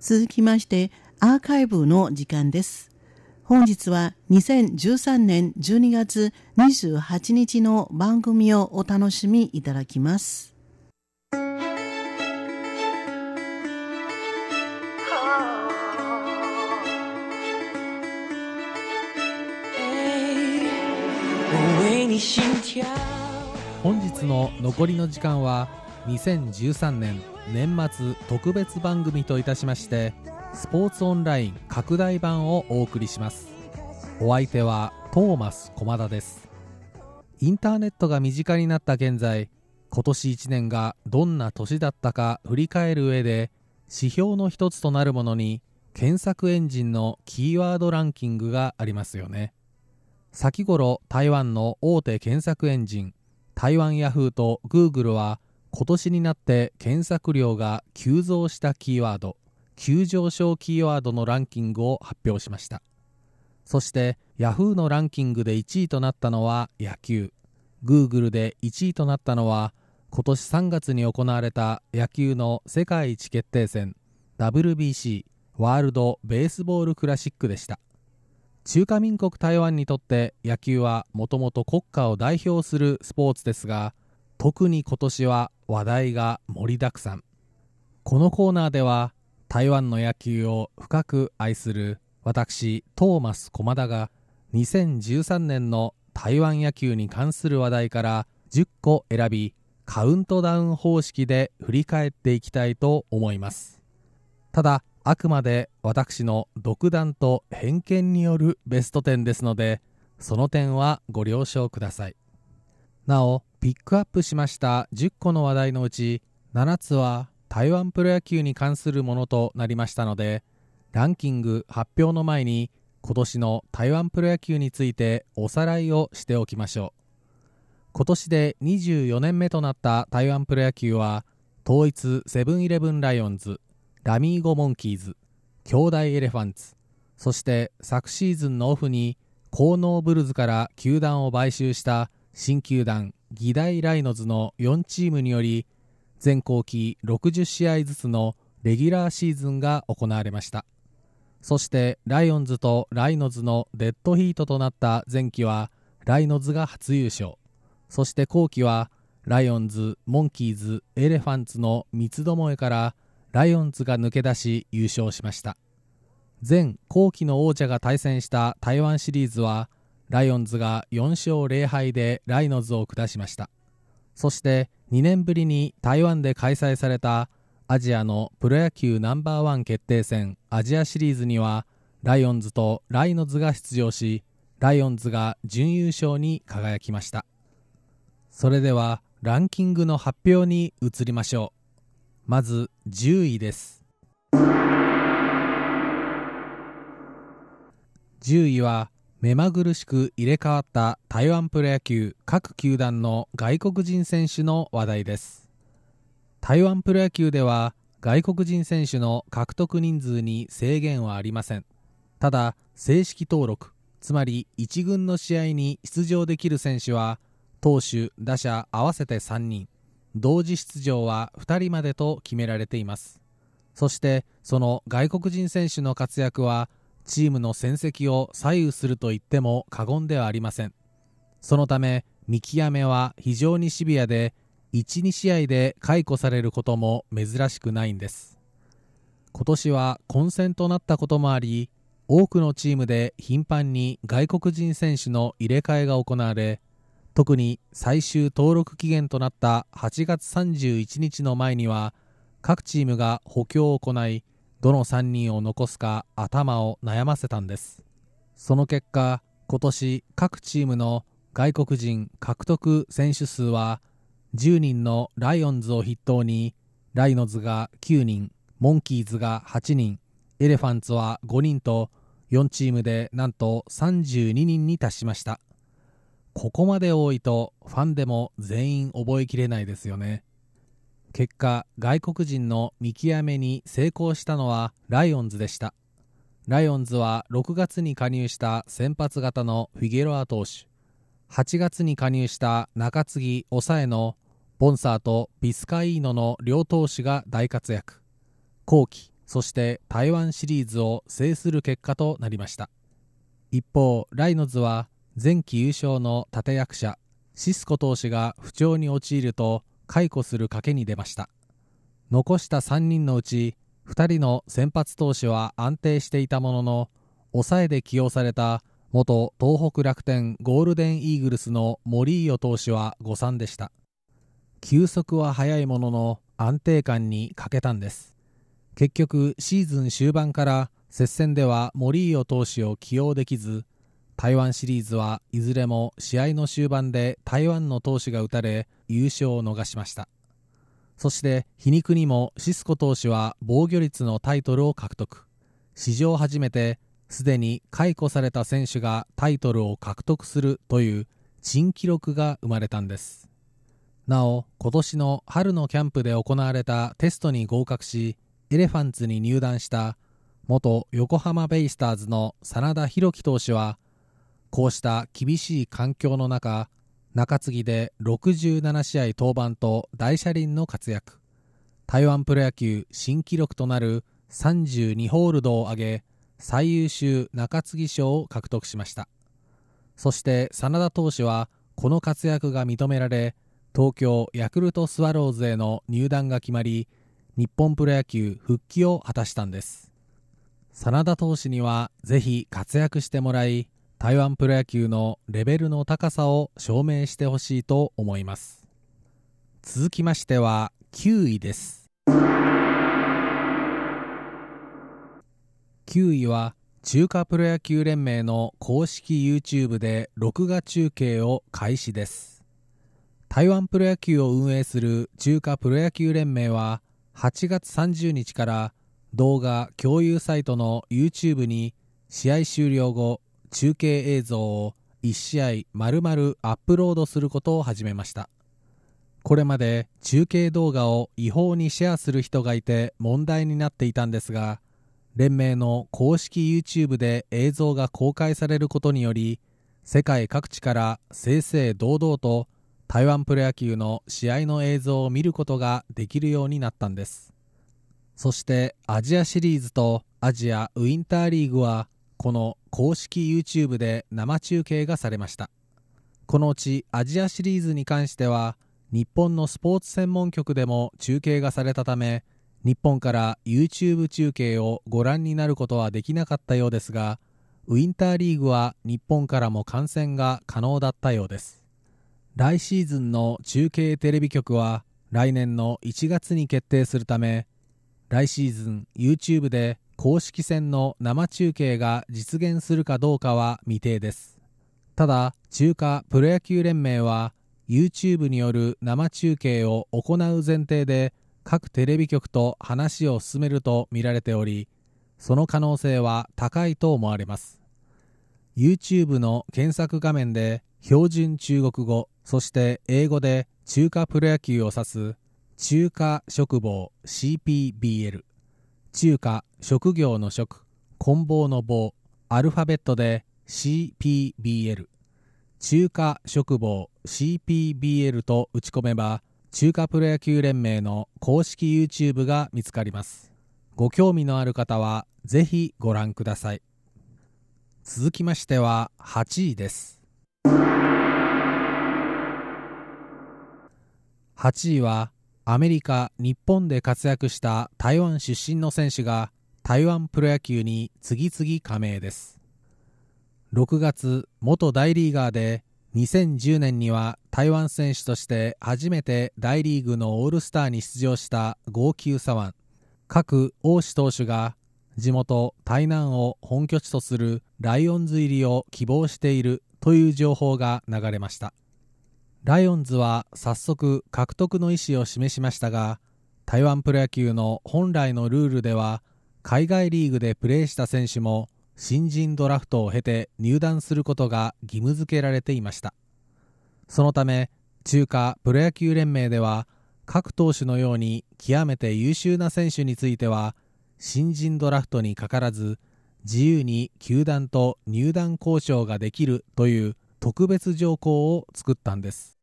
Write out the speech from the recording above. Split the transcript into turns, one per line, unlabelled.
続きましてアーカイブの時間です。本日は2013年12月28日の番組をお楽しみいただきます。
本日の残りの時間は2013年年末特別番組といたしましてスポーツオンライン拡大版をお送りします。お相手はトーマス駒田です。インターネットが身近になった現在今年1年がどんな年だったか振り返る上で指標の一つとなるものに検索エンジンのキーワードランキングがありますよね。先頃台湾の大手検索エンジン台湾ヤフーとグーグルは今年になって検索量が急増したキーワード急上昇キーワードのランキングを発表しました。そしてヤフーのランキングで1位となったのは野球。グーグルで1位となったのは今年3月に行われた野球の世界一決定戦 WBC ワールド・ベースボール・クラシックでした。中華民国台湾にとって野球はもともと国家を代表するスポーツですが特に今年は話題が盛りだくさん。このコーナーでは台湾の野球を深く愛する私トーマス駒田が2013年の台湾野球に関する話題から10個選びカウントダウン方式で振り返っていきたいと思います。ただあくまで私の独断と偏見によるベスト10ですのでその点はご了承ください。なおピックアップしました10個の話題のうち7つは台湾プロ野球に関するものとなりましたのでランキング発表の前に今年の台湾プロ野球についておさらいをしておきましょう。今年で24年目となった台湾プロ野球は統一セブンイレブンライオンズラミーゴモンキーズ兄弟エレファンツそして昨シーズンのオフに高能ブルズから球団を買収した新球団議題ライノズの4チームにより全校期60試合ずつのレギュラーシーズンが行われました。そしてライオンズとライノズのデッドヒートとなった前期はライノズが初優勝。そして後期はライオンズ、モンキーズ、エレファンツの三つどもえからライオンズが抜け出し優勝しました。前後期の王者が対戦した台湾シリーズはライオンズが4勝0敗でライノズを下しました。そして2年ぶりに台湾で開催されたアジアのプロ野球ナンバーワン決定戦アジアシリーズにはライオンズとライノズが出場しライオンズが準優勝に輝きました。それではランキングの発表に移りましょう。まず10位です。10位は目まぐるしく入れ替わった台湾プロ野球各球団の外国人選手の話題です。台湾プロ野球では外国人選手の獲得人数に制限はありません。ただ正式登録つまり1軍の試合に出場できる選手は投手打者合わせて3人。同時出場は2人までと決められています。そしてその外国人選手の活躍はチームの戦績を左右すると言っても過言ではありません。そのため見極めは非常にシビアで12試合で解雇されることも珍しくないんです。今年は混戦となったこともあり多くのチームで頻繁に外国人選手の入れ替えが行われ特に最終登録期限となった8月31日の前には各チームが補強を行いどの3人を残すか頭を悩ませたんです。その結果今年各チームの外国人獲得選手数は10人のライオンズを筆頭にライノズが9人モンキーズが8人エレファンツは5人と4チームでなんと32人に達しました。ここまで多いとファンでも全員覚えきれないですよね。結果外国人の見極めに成功したのはライオンズでした。ライオンズは6月に加入した先発型のフィゲロア投手。8月に加入した中継ぎ抑えのボンサーとビスカイーノの両投手が大活躍。後期そして台湾シリーズを制する結果となりました。一方ライノズは前期優勝の立役者シスコ投手が不調に陥ると解雇する賭けに出ました。残した3人のうち2人の先発投手は安定していたものの抑えで起用された元東北楽天ゴールデンイーグルスの森井投手は誤算でした。球速は速いものの安定感に欠けたんです。結局シーズン終盤から接戦では森井投手を起用できず台湾シリーズはいずれも試合の終盤で台湾の投手が打たれ優勝を逃しました。そして皮肉にもシスコ投手は防御率のタイトルを獲得。史上初めてすでに解雇された選手がタイトルを獲得するという新記録が生まれたんです。なお今年の春のキャンプで行われたテストに合格しエレファンツに入団した元横浜ベイスターズの真田広樹投手はこうした厳しい環境の中中継ぎで67試合登板と大車輪の活躍。台湾プロ野球新記録となる32ホールドを挙げ最優秀中継ぎ賞を獲得しました。そして真田投手はこの活躍が認められ東京ヤクルトスワローズへの入団が決まり日本プロ野球復帰を果たしたんです。真田投手にはぜひ活躍してもらい台湾プロ野球のレベルの高さを証明してほしいと思います。続きましては9位です。9位は中華プロ野球連盟の公式 YouTube で録画中継を開始です。台湾プロ野球を運営する中華プロ野球連盟は8月30日から動画共有サイトの YouTube に試合終了後中継映像を1試合丸々アップロードすることを始めました。これまで中継動画を違法にシェアする人がいて問題になっていたんですが連盟の公式 YouTube で映像が公開されることにより世界各地から正々堂々と台湾プロ野球の試合の映像を見ることができるようになったんです。そしてアジアシリーズとアジアウィンターリーグはこの公式 YouTube で生中継がされました。このうちアジアシリーズに関しては日本のスポーツ専門局でも中継がされたため日本から YouTube 中継をご覧になることはできなかったようですがウィンターリーグは日本からも観戦が可能だったようです。来シーズンの中継テレビ局は来年の1月に決定するため来シーズン YouTube で公式戦の生中継が実現するかどうかは未定です。ただ中華プロ野球連盟は YouTube による生中継を行う前提で各テレビ局と話を進めるとみられておりその可能性は高いと思われます。YouTube の検索画面で標準中国語そして英語で中華プロ野球を指す中華職棒 CPBL 中華職業の職棍棒の棒アルファベットで CPBL 中華職棒 CPBL と打ち込めば中華プロ野球連盟の公式 YouTube が見つかります。ご興味のある方はぜひご覧ください。続きましては8位です。8位はアメリカ、日本で活躍した台湾出身の選手が台湾プロ野球に次々加盟です。6月元大リーガーで2010年には台湾選手として初めて大リーグのオールスターに出場した号泣左腕各王子投手が地元台南を本拠地とするライオンズ入りを希望しているという情報が流れました。ライオンズは早速獲得の意思を示しましたが台湾プロ野球の本来のルールでは海外リーグでプレーした選手も新人ドラフトを経て入団することが義務付けられていました。そのため中華プロ野球連盟では各投手のように極めて優秀な選手については新人ドラフトにかからず自由に球団と入団交渉ができるという特別条項を作ったんです。